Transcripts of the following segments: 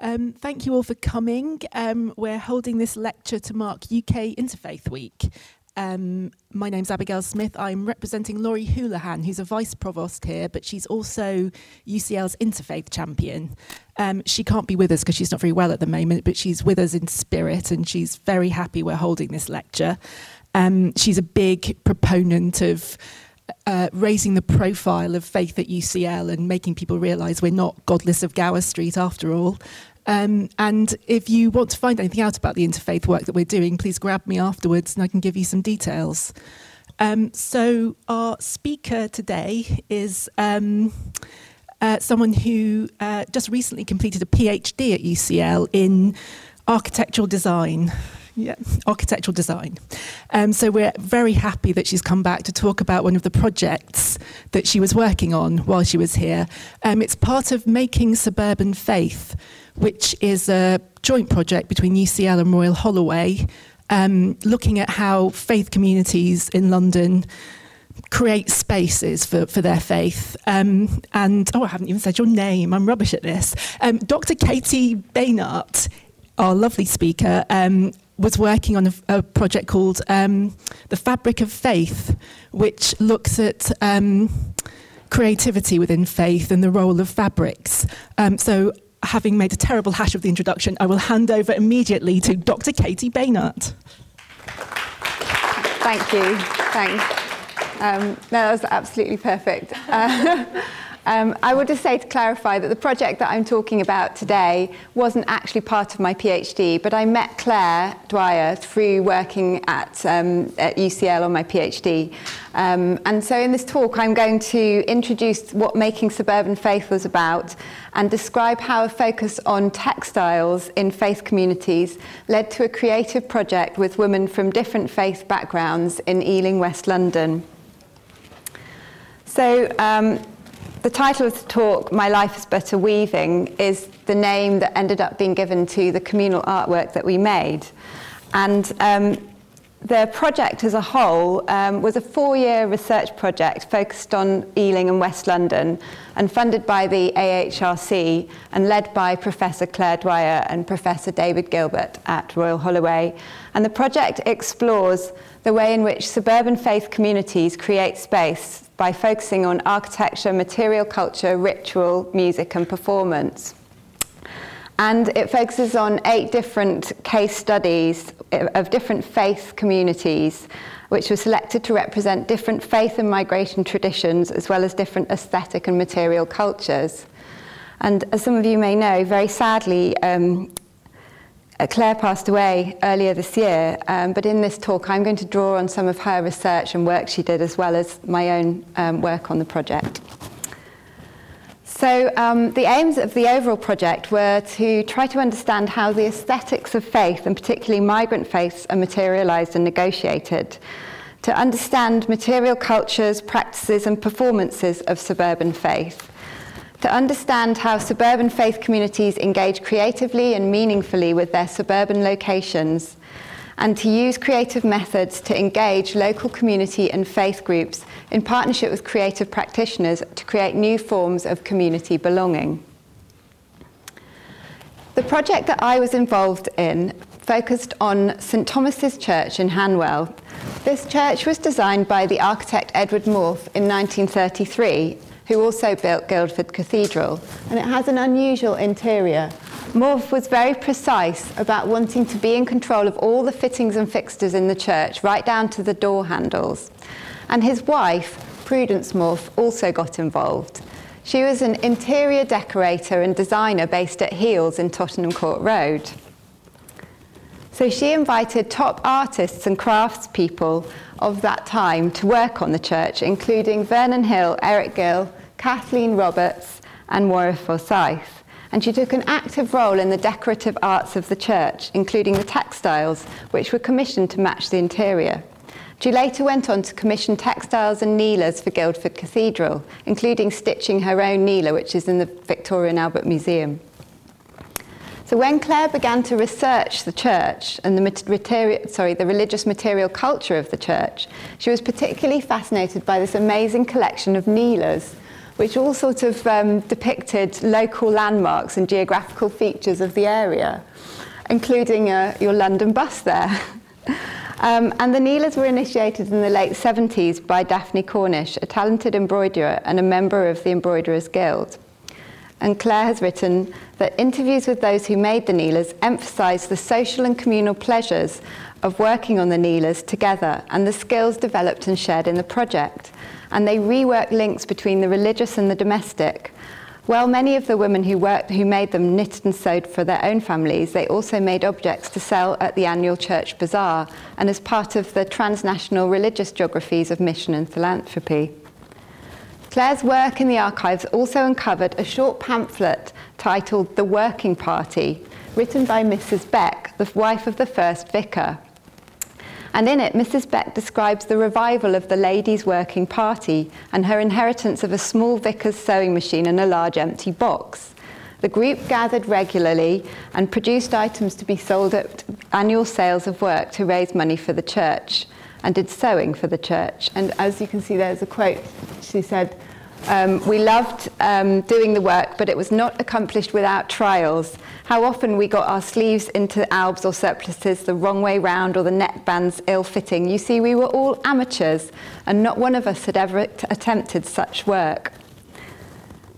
Um, thank you all for coming. Um, we're holding this lecture to mark UK Interfaith Week. Um, my name's Abigail Smith. I'm representing Laurie Houlihan, who's a vice provost here, but she's also UCL's Interfaith champion. Um, she can't be with us because she's not very well at the moment, but she's with us in spirit and she's very happy we're holding this lecture. Um, she's a big proponent of uh, raising the profile of faith at UCL and making people realise we're not godless of Gower Street after all. Um, and if you want to find anything out about the interfaith work that we're doing, please grab me afterwards and I can give you some details. Um, so, our speaker today is um, uh, someone who uh, just recently completed a PhD at UCL in architectural design. Yeah, architectural design. Um, so we're very happy that she's come back to talk about one of the projects that she was working on while she was here. Um, it's part of Making Suburban Faith, which is a joint project between UCL and Royal Holloway, um, looking at how faith communities in London create spaces for, for their faith. Um, and, oh, I haven't even said your name, I'm rubbish at this. Um, Dr. Katie Beinart, our lovely speaker, um, was working on a, a project called um, The Fabric of Faith, which looks at um, creativity within faith and the role of fabrics. Um, so, having made a terrible hash of the introduction, I will hand over immediately to Dr. Katie Beinart. Thank you. Thanks. Um, no, that was absolutely perfect. Uh, Um, I would just say to clarify that the project that I'm talking about today wasn't actually part of my PhD, but I met Claire Dwyer through working at, um, at UCL on my PhD. Um, and so in this talk, I'm going to introduce what Making Suburban Faith was about and describe how a focus on textiles in faith communities led to a creative project with women from different faith backgrounds in Ealing, West London. So, um, the title of the talk, My Life is a Weaving, is the name that ended up being given to the communal artwork that we made. And um, the project as a whole um, was a four year research project focused on Ealing and West London and funded by the AHRC and led by Professor Claire Dwyer and Professor David Gilbert at Royal Holloway. And the project explores the way in which suburban faith communities create space by focusing on architecture, material culture, ritual, music, and performance. And it focuses on eight different case studies of different faith communities, which were selected to represent different faith and migration traditions, as well as different aesthetic and material cultures. And as some of you may know, very sadly, um, uh, Claire passed away earlier this year, um, but in this talk I'm going to draw on some of her research and work she did as well as my own um, work on the project. So um, the aims of the overall project were to try to understand how the aesthetics of faith, and particularly migrant faiths, are materialised and negotiated, to understand material cultures, practices and performances of suburban faith, to understand how suburban faith communities engage creatively and meaningfully with their suburban locations, and to use creative methods to engage local community and faith groups in partnership with creative practitioners to create new forms of community belonging. The project that I was involved in focused on St Thomas's Church in Hanwell. This church was designed by the architect Edward Maufe in 1933 who also built Guildford Cathedral, and it has an unusual interior. Maufe was very precise about wanting to be in control of all the fittings and fixtures in the church, right down to the door handles. And his wife, Prudence Maufe, also got involved. She was an interior decorator and designer based at Heal's in Tottenham Court Road. So she invited top artists and craftspeople of that time to work on the church, including Vernon Hill, Eric Gill, Kathleen Roberts, and Moira Forsyth. And she took an active role in the decorative arts of the church, including the textiles, which were commissioned to match the interior. She later went on to commission textiles and kneelers for Guildford Cathedral, including stitching her own kneeler, which is in the Victoria and Albert Museum. So when Claire began to research the church and the, material, sorry, the religious material culture of the church, she was particularly fascinated by this amazing collection of kneelers, which all sort of um, depicted local landmarks and geographical features of the area, including uh, your London bus there. Um, and the Kneelers were initiated in the late 70s by Daphne Cornish, a talented embroiderer and a member of the Embroiderers Guild. And Claire has written that interviews with those who made the Kneelers emphasise the social and communal pleasures of working on the Kneelers together and the skills developed and shared in the project. And they rework links between the religious and the domestic, while many of the women who worked, who made them knitted and sewed for their own families, they also made objects to sell at the annual church bazaar and as part of the transnational religious geographies of mission and philanthropy. Claire's work in the archives also uncovered a short pamphlet titled The Working Party, written by Mrs. Beck, the wife of the first vicar. And in it, Mrs. Beck describes the revival of the Ladies' Working Party and her inheritance of a small vicar's sewing machine and a large empty box. The group gathered regularly and produced items to be sold at annual sales of work to raise money for the church and did sewing for the church. And as you can see, there's a quote. She said, um, we loved um, doing the work, but it was not accomplished without trials. How often we got our sleeves into albs or surplices the wrong way round or the neckbands ill fitting. You see, we were all amateurs, and not one of us had ever attempted such work.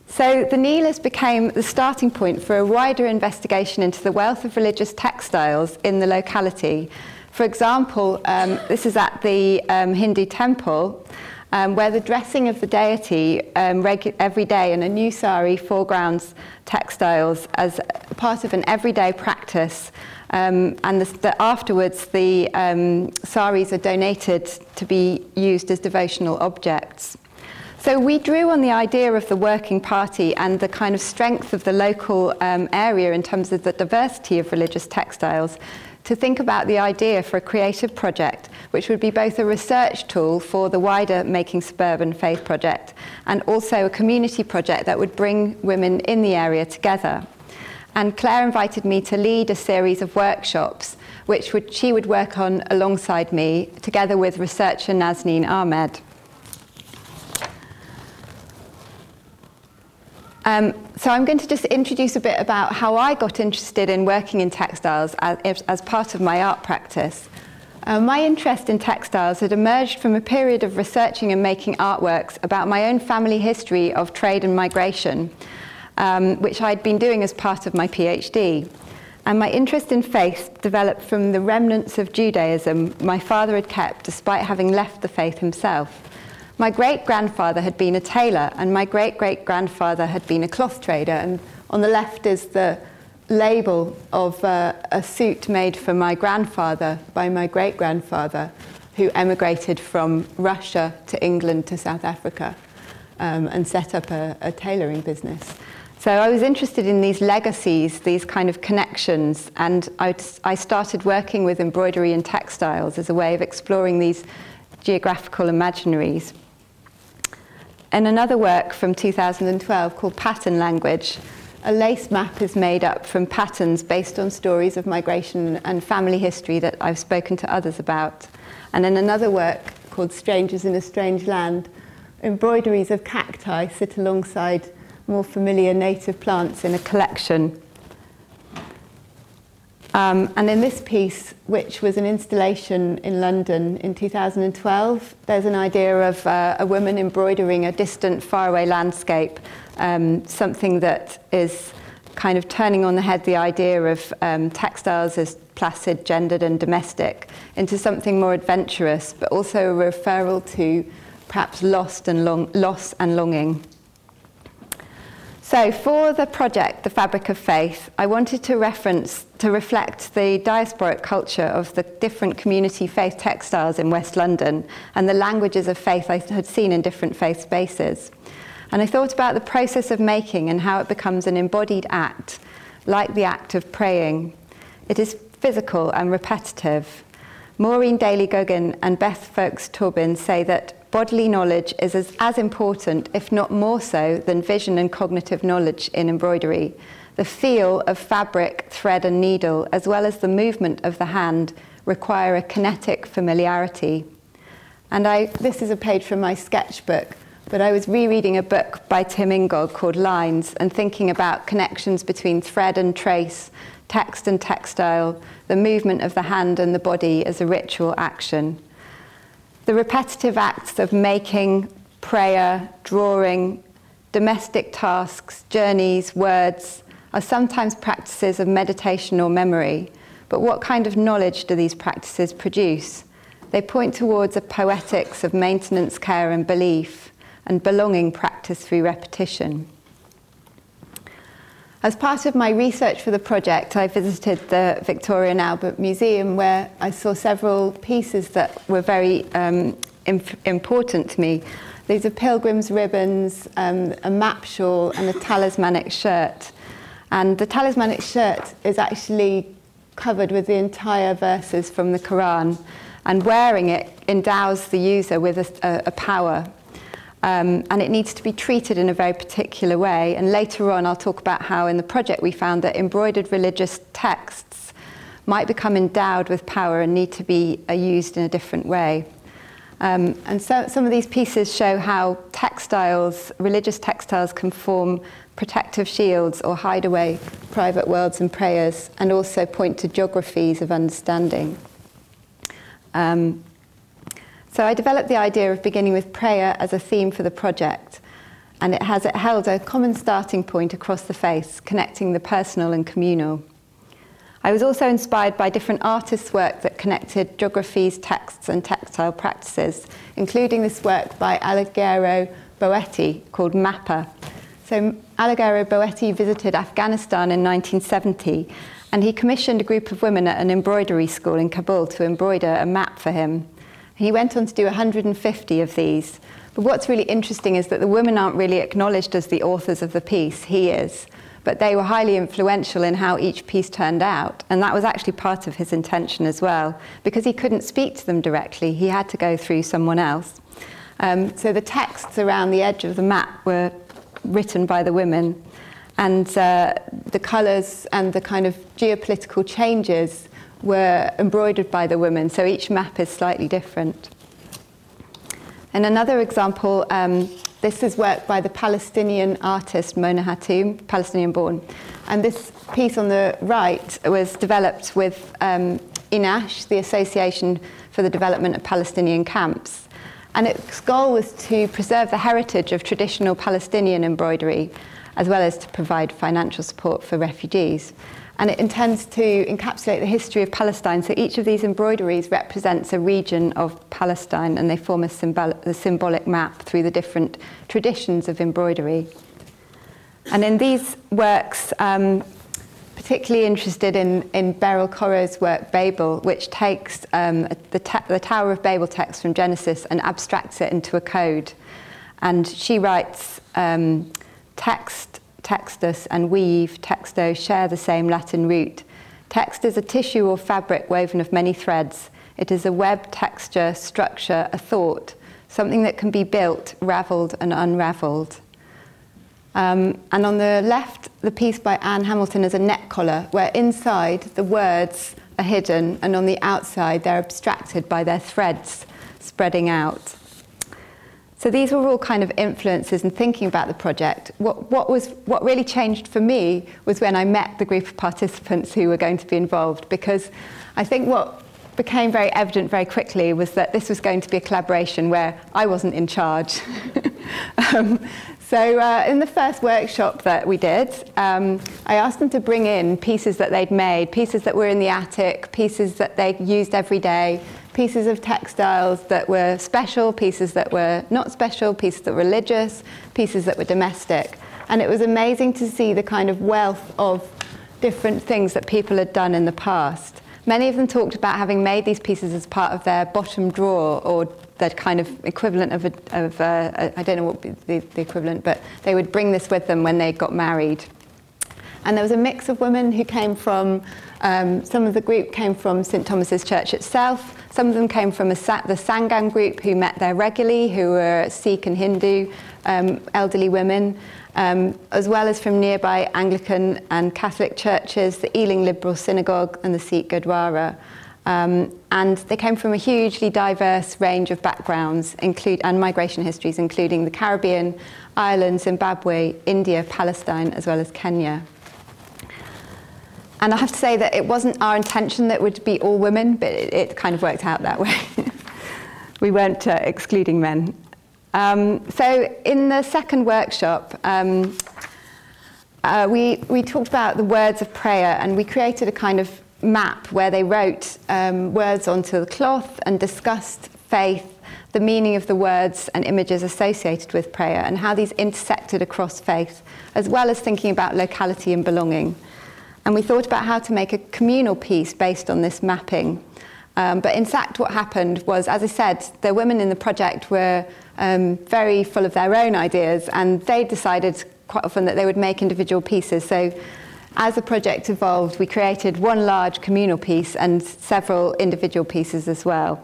So the Kneelers became the starting point for a wider investigation into the wealth of religious textiles in the locality. For example, um, this is at the um, Hindu temple um, where the dressing of the deity um, every day in a new sari foregrounds textiles as part of an everyday practice. Um, and the, the, afterwards, the um, saris are donated to be used as devotional objects. So we drew on the idea of the working party and the kind of strength of the local um, area in terms of the diversity of religious textiles to think about the idea for a creative project, which would be both a research tool for the wider Making Suburban Faith project and also a community project that would bring women in the area together. And Claire invited me to lead a series of workshops, which would, she would work on alongside me, together with researcher Nazneen Ahmed. Um, so I'm going to just introduce a bit about how I got interested in working in textiles as, as part of my art practice. Uh, my interest in textiles had emerged from a period of researching and making artworks about my own family history of trade and migration, um, which I'd been doing as part of my PhD. And my interest in faith developed from the remnants of Judaism my father had kept despite having left the faith himself. My great grandfather had been a tailor, and my great great grandfather had been a cloth trader. And on the left is the label of uh, a suit made for my grandfather by my great grandfather, who emigrated from Russia to England to South Africa um, and set up a, a tailoring business. So I was interested in these legacies, these kind of connections, and I, I started working with embroidery and textiles as a way of exploring these geographical imaginaries. In another work from 2012 called Pattern Language, a lace map is made up from patterns based on stories of migration and family history that I've spoken to others about. And in another work called Strangers in a Strange Land, embroideries of cacti sit alongside more familiar native plants in a collection. Um, and in this piece, which was an installation in London in 2012, there's an idea of uh, a woman embroidering a distant, faraway landscape, um, something that is kind of turning on the head the idea of um, textiles as placid, gendered, and domestic into something more adventurous, but also a referral to perhaps lost and long, loss and longing. So, for the project, The Fabric of Faith, I wanted to reference, to reflect the diasporic culture of the different community faith textiles in West London and the languages of faith I had seen in different faith spaces. And I thought about the process of making and how it becomes an embodied act, like the act of praying. It is physical and repetitive. Maureen Daly Goggin and Beth Fowkes Tobin say that bodily knowledge is as, as important, if not more so, than vision and cognitive knowledge in embroidery. The feel of fabric, thread, and needle, as well as the movement of the hand, require a kinetic familiarity. And I, this is a page from my sketchbook but I was rereading a book by Tim Ingold called Lines and thinking about connections between thread and trace, text and textile, the movement of the hand and the body as a ritual action. The repetitive acts of making, prayer, drawing, domestic tasks, journeys, words are sometimes practices of meditation or memory, but what kind of knowledge do these practices produce? They point towards a poetics of maintenance, care, and belief, and belonging practice through repetition. As part of my research for the project, I visited the Victoria and Albert Museum where I saw several pieces that were very um, imp- important to me. These are pilgrims' ribbons, um, a map shawl, and a talismanic shirt. And the talismanic shirt is actually covered with the entire verses from the Quran, and wearing it endows the user with a, a power. Um, and it needs to be treated in a very particular way. And later on, I'll talk about how in the project we found that embroidered religious texts might become endowed with power and need to be uh, used in a different way. Um, and so some of these pieces show how textiles, religious textiles, can form protective shields or hide away private worlds and prayers, and also point to geographies of understanding. Um, so I developed the idea of beginning with prayer as a theme for the project, and it has it held a common starting point across the face, connecting the personal and communal. I was also inspired by different artists' work that connected geographies, texts, and textile practices, including this work by Alighiero Boetti called Mappa. So, Alighiero Boetti visited Afghanistan in 1970 and he commissioned a group of women at an embroidery school in Kabul to embroider a map for him. He went on to do 150 of these. But what's really interesting is that the women aren't really acknowledged as the authors of the piece, he is but they were highly influential in how each piece turned out. And that was actually part of his intention as well. Because he couldn't speak to them directly, he had to go through someone else. Um, so the texts around the edge of the map were written by the women. And uh, the colours and the kind of geopolitical changes were embroidered by the women. So each map is slightly different. And another example, um, this is work by the Palestinian artist Mona Hatoum, Palestinian born. And this piece on the right was developed with um, INASH, the Association for the Development of Palestinian Camps. And its goal was to preserve the heritage of traditional Palestinian embroidery, as well as to provide financial support for refugees and it intends to encapsulate the history of Palestine. So each of these embroideries represents a region of Palestine and they form a, symbol- a symbolic map through the different traditions of embroidery. And in these works, um, particularly interested in, in Beryl Korot's work, Babel, which takes um, the, the Tower of Babel text from Genesis and abstracts it into a code. And she writes um, text textus and weave, texto share the same Latin root. Text is a tissue or fabric woven of many threads. It is a web, texture, structure, a thought, something that can be built, ravelled, and unravelled. Um, and on the left, the piece by Ann Hamilton is a neck collar, where inside the words are hidden, and on the outside they're abstracted by their threads spreading out. So these were all kind of influences in thinking about the project. What, what, was, what really changed for me was when I met the group of participants who were going to be involved, because I think what became very evident very quickly was that this was going to be a collaboration where I wasn't in charge. um, so uh, in the first workshop that we did, um, I asked them to bring in pieces that they'd made, pieces that were in the attic, pieces that they used every day, pieces of textiles that were special, pieces that were not special, pieces that were religious, pieces that were domestic. And it was amazing to see the kind of wealth of different things that people had done in the past. Many of them talked about having made these pieces as part of their bottom drawer or the kind of equivalent of, a, of a, I don't know what the, the equivalent, but they would bring this with them when they got married. And there was a mix of women who came from, um, some of the group came from St Thomas's Church itself, some of them came from a, the Sangam group who met there regularly, who were Sikh and Hindu um, elderly women, um, as well as from nearby Anglican and Catholic churches, the Ealing Liberal Synagogue and the Sikh Gurdwara. Um, and they came from a hugely diverse range of backgrounds include, and migration histories, including the Caribbean, Ireland, Zimbabwe, India, Palestine, as well as Kenya. And I have to say that it wasn't our intention that would be all women, but it, it kind of worked out that way. we weren't uh, excluding men. Um, so in the second workshop, um, uh, we, we talked about the words of prayer and we created a kind of map where they wrote um, words onto the cloth and discussed faith, the meaning of the words and images associated with prayer, and how these intersected across faith, as well as thinking about locality and belonging. And we thought about how to make a communal piece based on this mapping. Um, but in fact, what happened was, as I said, the women in the project were um, very full of their own ideas, and they decided quite often that they would make individual pieces. So as the project evolved, we created one large communal piece and several individual pieces as well.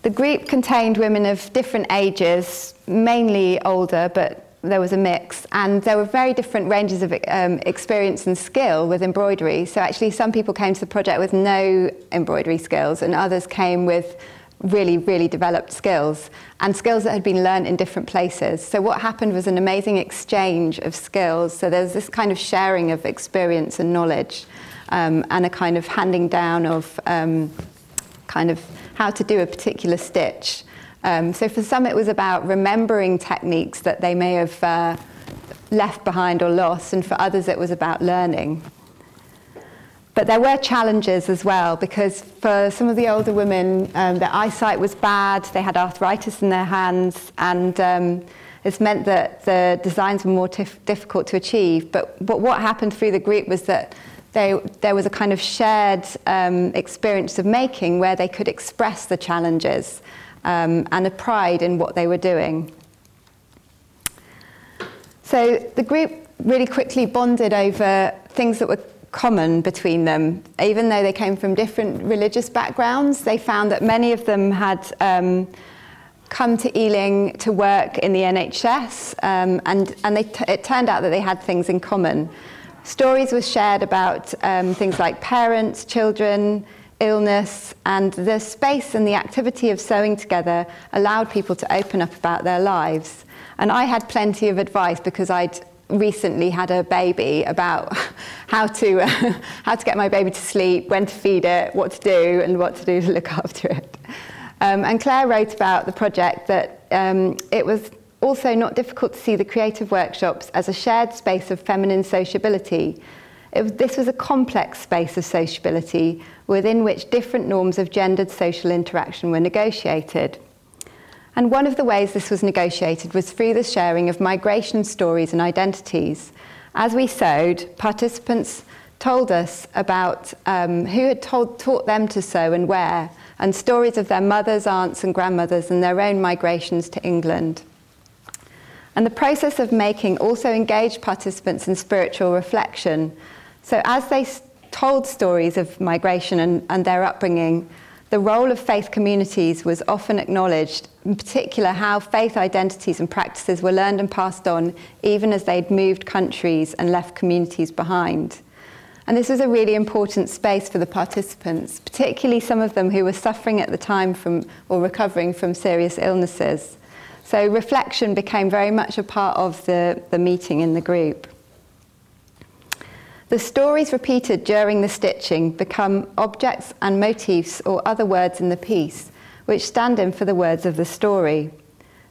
The group contained women of different ages, mainly older, but there was a mix, and there were very different ranges of um, experience and skill with embroidery. So actually, some people came to the project with no embroidery skills, and others came with really, really developed skills and skills that had been learned in different places. So what happened was an amazing exchange of skills. So there's this kind of sharing of experience and knowledge, um, and a kind of handing down of um, kind of how to do a particular stitch. Um, so for some, it was about remembering techniques that they may have uh, left behind or lost, and for others, it was about learning. But there were challenges as well because for some of the older women, um, their eyesight was bad, they had arthritis in their hands, and um, this meant that the designs were more tif- difficult to achieve. But, but what happened through the group was that they, there was a kind of shared um, experience of making where they could express the challenges um, and a pride in what they were doing. So the group really quickly bonded over things that were common between them. Even though they came from different religious backgrounds, they found that many of them had um, come to Ealing to work in the NHS, um, and, and it turned out that they had things in common. Stories were shared about um, things like parents, children, illness, and the space and the activity of sewing together allowed people to open up about their lives. And I had plenty of advice because I'd recently had a baby about how to, uh, how to get my baby to sleep, when to feed it, what to do, and what to do to look after it. Um, and Claire wrote about the project that um, it was also not difficult to see the creative workshops as a shared space of feminine sociability it, this was a complex space of sociability within which different norms of gendered social interaction were negotiated. And one of the ways this was negotiated was through the sharing of migration stories and identities. As we sewed, participants told us about um, who had told, taught them to sew and where, and stories of their mothers, aunts, and grandmothers and their own migrations to England. And the process of making also engaged participants in spiritual reflection so as they told stories of migration and, and their upbringing, the role of faith communities was often acknowledged, in particular how faith identities and practices were learned and passed on even as they'd moved countries and left communities behind. And this was a really important space for the participants, particularly some of them who were suffering at the time from or recovering from serious illnesses. So reflection became very much a part of the, the meeting in the group. The stories repeated during the stitching become objects and motifs or other words in the piece, which stand in for the words of the story.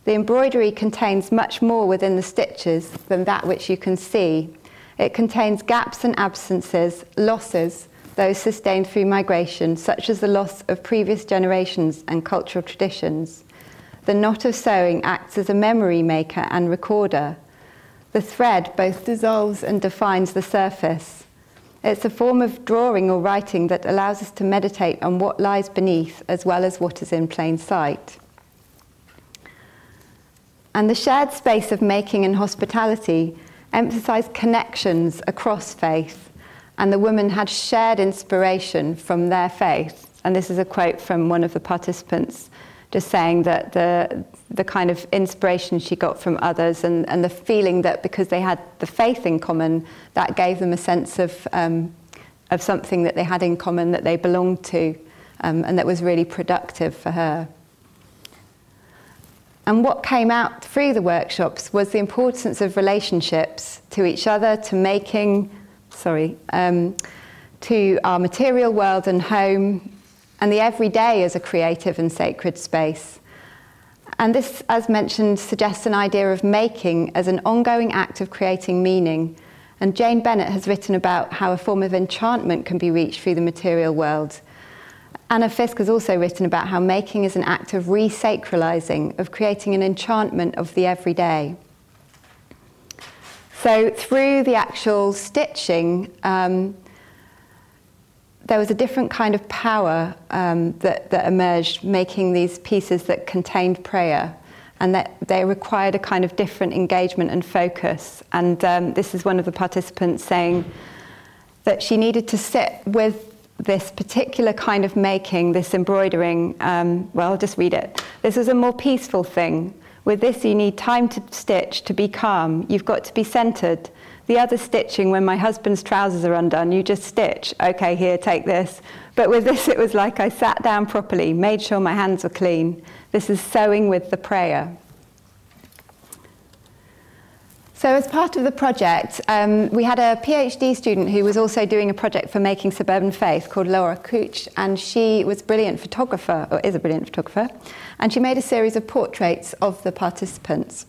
The embroidery contains much more within the stitches than that which you can see. It contains gaps and absences, losses, those sustained through migration, such as the loss of previous generations and cultural traditions. The knot of sewing acts as a memory maker and recorder. The thread both dissolves and defines the surface. It's a form of drawing or writing that allows us to meditate on what lies beneath as well as what is in plain sight. And the shared space of making and hospitality emphasized connections across faith, and the women had shared inspiration from their faith. And this is a quote from one of the participants just saying that the, the kind of inspiration she got from others and, and the feeling that because they had the faith in common, that gave them a sense of um, of something that they had in common that they belonged to um, and that was really productive for her. And what came out through the workshops was the importance of relationships to each other, to making, sorry, um, to our material world and home, and the everyday as a creative and sacred space. And this, as mentioned, suggests an idea of making as an ongoing act of creating meaning. And Jane Bennett has written about how a form of enchantment can be reached through the material world. Anna Fisk has also written about how making is an act of resacralizing, of creating an enchantment of the everyday. So, through the actual stitching, um, there was a different kind of power um, that, that emerged, making these pieces that contained prayer, and that they required a kind of different engagement and focus. And um, this is one of the participants saying that she needed to sit with this particular kind of making, this embroidering. Um, well, I'll just read it. This is a more peaceful thing. With this, you need time to stitch, to be calm. You've got to be centered. The other stitching, when my husband's trousers are undone, you just stitch. Okay, here, take this. But with this, it was like I sat down properly, made sure my hands were clean. This is sewing with the prayer. So, as part of the project, um, we had a PhD student who was also doing a project for Making Suburban Faith called Laura Cooch, and she was a brilliant photographer, or is a brilliant photographer, and she made a series of portraits of the participants.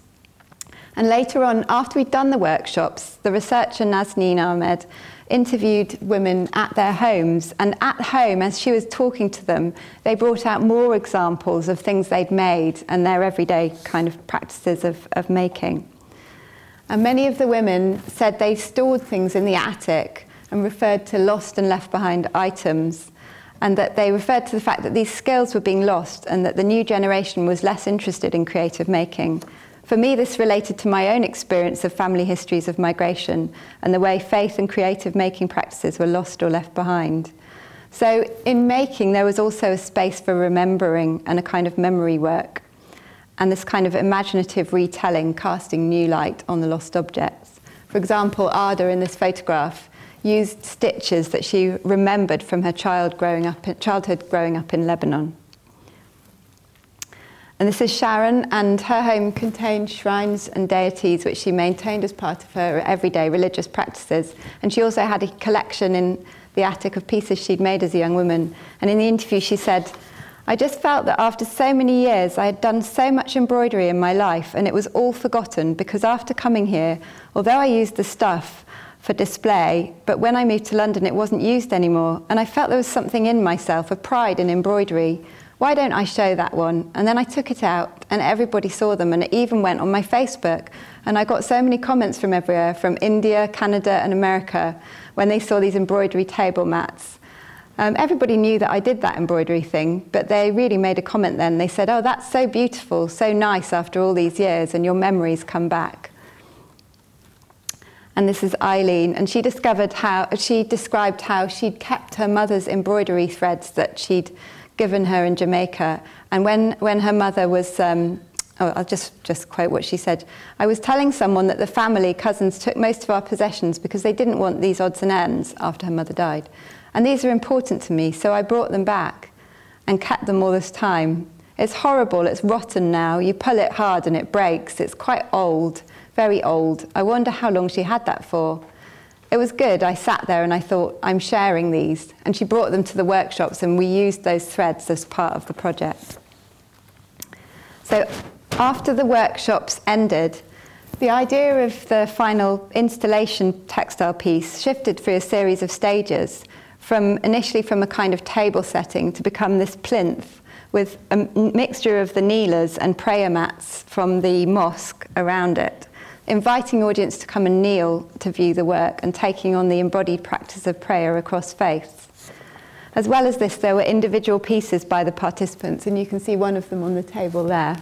And later on, after we'd done the workshops, the researcher Nazneen Ahmed interviewed women at their homes. And at home, as she was talking to them, they brought out more examples of things they'd made and their everyday kind of practices of, of making. And many of the women said they stored things in the attic and referred to lost and left behind items. And that they referred to the fact that these skills were being lost and that the new generation was less interested in creative making for me, this related to my own experience of family histories of migration and the way faith and creative making practices were lost or left behind. So, in making, there was also a space for remembering and a kind of memory work, and this kind of imaginative retelling, casting new light on the lost objects. For example, Ada in this photograph used stitches that she remembered from her child growing up childhood growing up in Lebanon. And this is Sharon, and her home contained shrines and deities which she maintained as part of her everyday religious practices. And she also had a collection in the attic of pieces she'd made as a young woman. And in the interview, she said, I just felt that after so many years, I had done so much embroidery in my life, and it was all forgotten because after coming here, although I used the stuff for display, but when I moved to London, it wasn't used anymore. And I felt there was something in myself, a pride in embroidery why don't I show that one? And then I took it out and everybody saw them and it even went on my Facebook. And I got so many comments from everywhere, from India, Canada, and America, when they saw these embroidery table mats. Um, everybody knew that I did that embroidery thing, but they really made a comment then. They said, Oh, that's so beautiful, so nice after all these years, and your memories come back. And this is Eileen, and she discovered how, she described how she'd kept her mother's embroidery threads that she'd given her in Jamaica. And when, when her mother was, um, oh, I'll just, just quote what she said. I was telling someone that the family, cousins, took most of our possessions because they didn't want these odds and ends after her mother died. And these are important to me, so I brought them back and kept them all this time. It's horrible, it's rotten now. You pull it hard and it breaks. It's quite old, very old. I wonder how long she had that for it was good. I sat there and I thought, I'm sharing these. And she brought them to the workshops, and we used those threads as part of the project. So, after the workshops ended, the idea of the final installation textile piece shifted through a series of stages, from initially from a kind of table setting to become this plinth with a mixture of the kneelers and prayer mats from the mosque around it inviting audience to come and kneel to view the work and taking on the embodied practice of prayer across faiths. As well as this, there were individual pieces by the participants, and you can see one of them on the table there.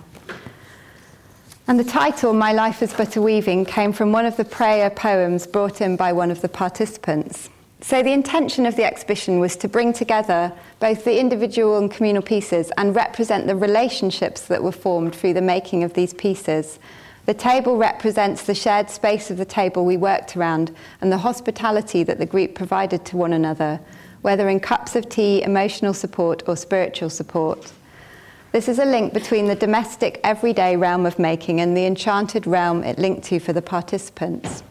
And the title, My Life is But a Weaving, came from one of the prayer poems brought in by one of the participants. So, the intention of the exhibition was to bring together both the individual and communal pieces and represent the relationships that were formed through the making of these pieces The table represents the shared space of the table we worked around and the hospitality that the group provided to one another, whether in cups of tea, emotional support, or spiritual support. This is a link between the domestic, everyday realm of making and the enchanted realm it linked to for the participants.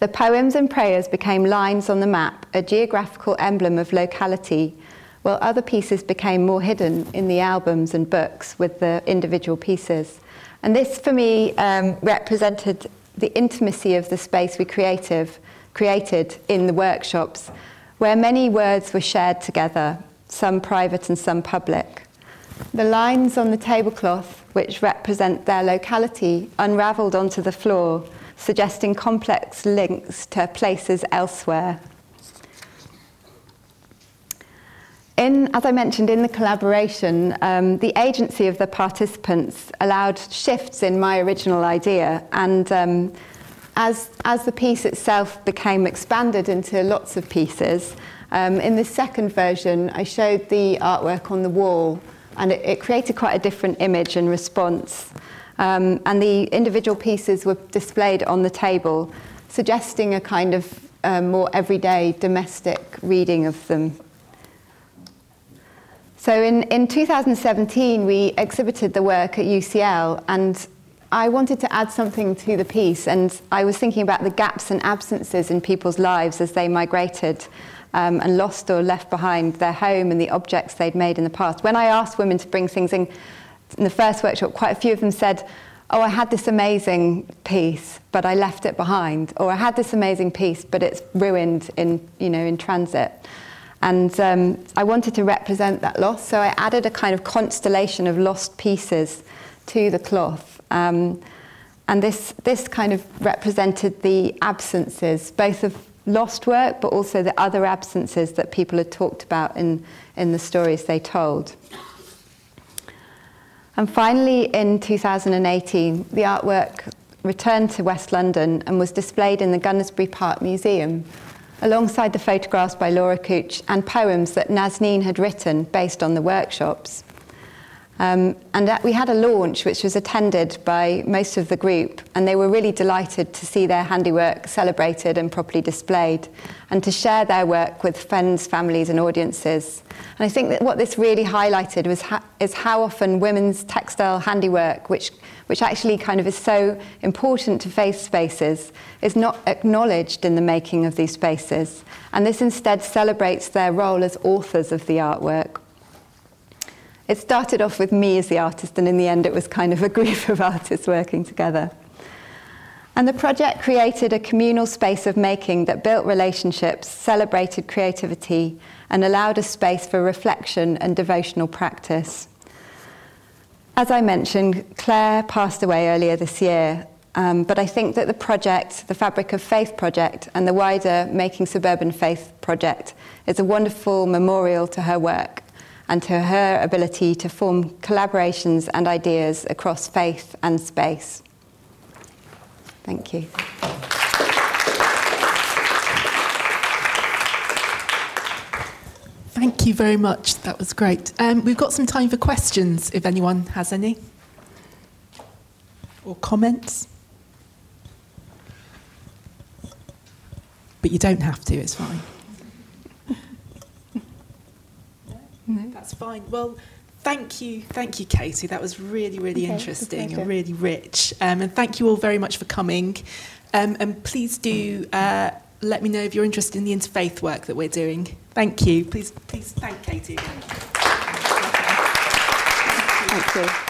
The poems and prayers became lines on the map, a geographical emblem of locality, while other pieces became more hidden in the albums and books with the individual pieces. And this, for me, um, represented the intimacy of the space we creative, created in the workshops, where many words were shared together, some private and some public. The lines on the tablecloth, which represent their locality, unravelled onto the floor, suggesting complex links to places elsewhere. In, as I mentioned, in the collaboration, um, the agency of the participants allowed shifts in my original idea, and um, as, as the piece itself became expanded into lots of pieces, um, in the second version, I showed the artwork on the wall and it, it created quite a different image and response. Um, and the individual pieces were displayed on the table, suggesting a kind of uh, more everyday domestic reading of them. So in, in 2017, we exhibited the work at UCL, and I wanted to add something to the piece, and I was thinking about the gaps and absences in people's lives as they migrated um, and lost or left behind their home and the objects they'd made in the past. When I asked women to bring things in, in the first workshop, quite a few of them said, oh, I had this amazing piece, but I left it behind, or I had this amazing piece, but it's ruined in, you know, in transit. And um, I wanted to represent that loss, so I added a kind of constellation of lost pieces to the cloth. Um, and this, this kind of represented the absences, both of lost work, but also the other absences that people had talked about in, in the stories they told. And finally, in 2018, the artwork returned to West London and was displayed in the Gunnersbury Park Museum, alongside the photographs by Laura Cooch and poems that Nazneen had written based on the workshops. Um, and we had a launch which was attended by most of the group, and they were really delighted to see their handiwork celebrated and properly displayed, and to share their work with friends, families, and audiences. And I think that what this really highlighted was ha- is how often women's textile handiwork, which which actually kind of is so important to faith spaces, is not acknowledged in the making of these spaces. And this instead celebrates their role as authors of the artwork it started off with me as the artist, and in the end, it was kind of a group of artists working together. And the project created a communal space of making that built relationships, celebrated creativity, and allowed a space for reflection and devotional practice. As I mentioned, Claire passed away earlier this year, um, but I think that the project, the Fabric of Faith project, and the wider Making Suburban Faith project is a wonderful memorial to her work and to her ability to form collaborations and ideas across faith and space. Thank you. Thank you very much. That was great. Um, we've got some time for questions if anyone has any. Or comments. But you don't have to, it's fine. No. That's fine. Well, thank you, thank you, Katie. That was really, really okay, interesting and really rich. Um, and thank you all very much for coming. Um, and please do uh, let me know if you're interested in the interfaith work that we're doing. Thank you. Please, please thank Katie again. Thank you.